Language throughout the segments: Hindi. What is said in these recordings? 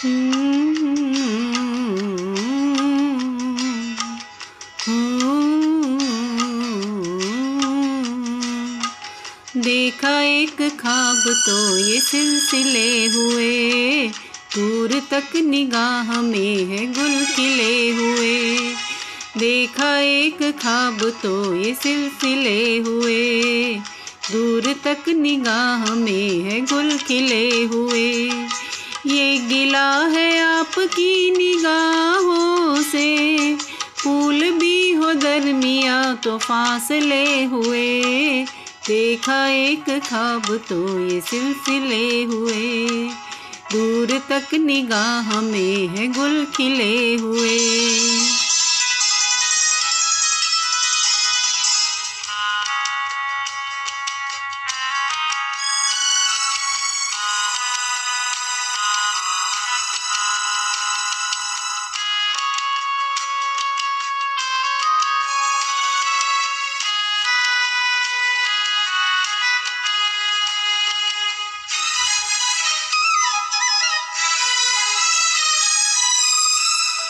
हम्म, हम्म, हम्म, देखा एक खाब तो ये सिलसिले हुए, दूर तक निगाह में है गुल खिले हुए। देखा एक खाब तो ये सिलसिले हुए, दूर तक निगाह में है गुल खिले हुए। ये गिला है आपकी निगाहों से। फूल भी हो दरमिया तो फासले हुए। देखा एक खाब तो ये सिलसिले हुए। दूर तक निगाह में है गुल खिले हुए।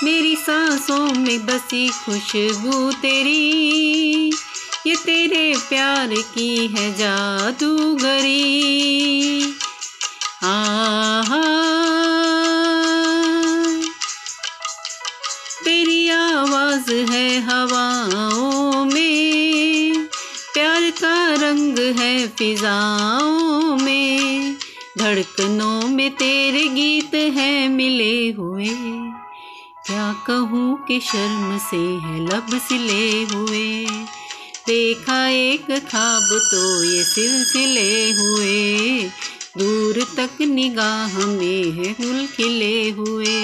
मेरी सांसों में बसी खुशबू तेरी, ये तेरे प्यार की है जादूगरी। आहा। तेरी आवाज़ है हवाओं में, प्यार का रंग है फिजाओं में, धड़कनों में तेरे गीत हैं मिले हुए। क्या कहूँ कि शर्म से है लब सिले हुए। देखा एक खाब तो ये सिलसिले हुए। दूर तक निगाह में है गुल खिले हुए।